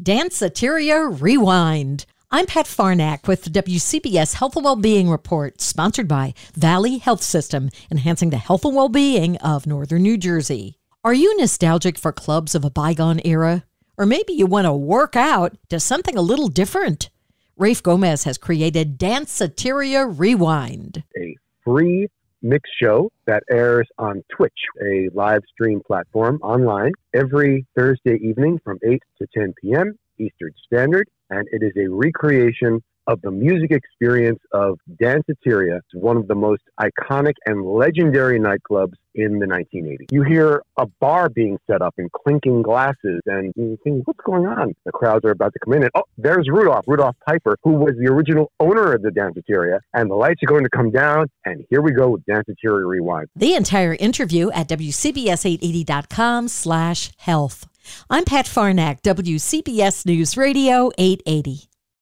Danceteria Rewind. I'm Pat Farnack with the WCBS Health and Wellbeing Report, sponsored by Valley Health System, enhancing the health and well-being of Northern New Jersey. Are you nostalgic for clubs of a bygone era? Or maybe you want to work out to something a little different? Rafe Gomez has created Danceteria Rewind. A free mix show that airs on Twitch, a live stream platform online, every Thursday evening from 8 to 10 p.m. Eastern Standard and it is a recreation of the music experience of Danceteria, one of the most iconic and legendary nightclubs in the 1980s. You hear a bar being set up and clinking glasses, and you think, what's going on? The crowds are about to come in, and oh, there's Rudolph, Rudolph Piper, who was the original owner of the Danceteria, and the lights are going to come down, and here we go with Danceteria Rewind. The entire interview at WCBS880.com slash health. I'm Pat Farnack, WCBS News Radio 880.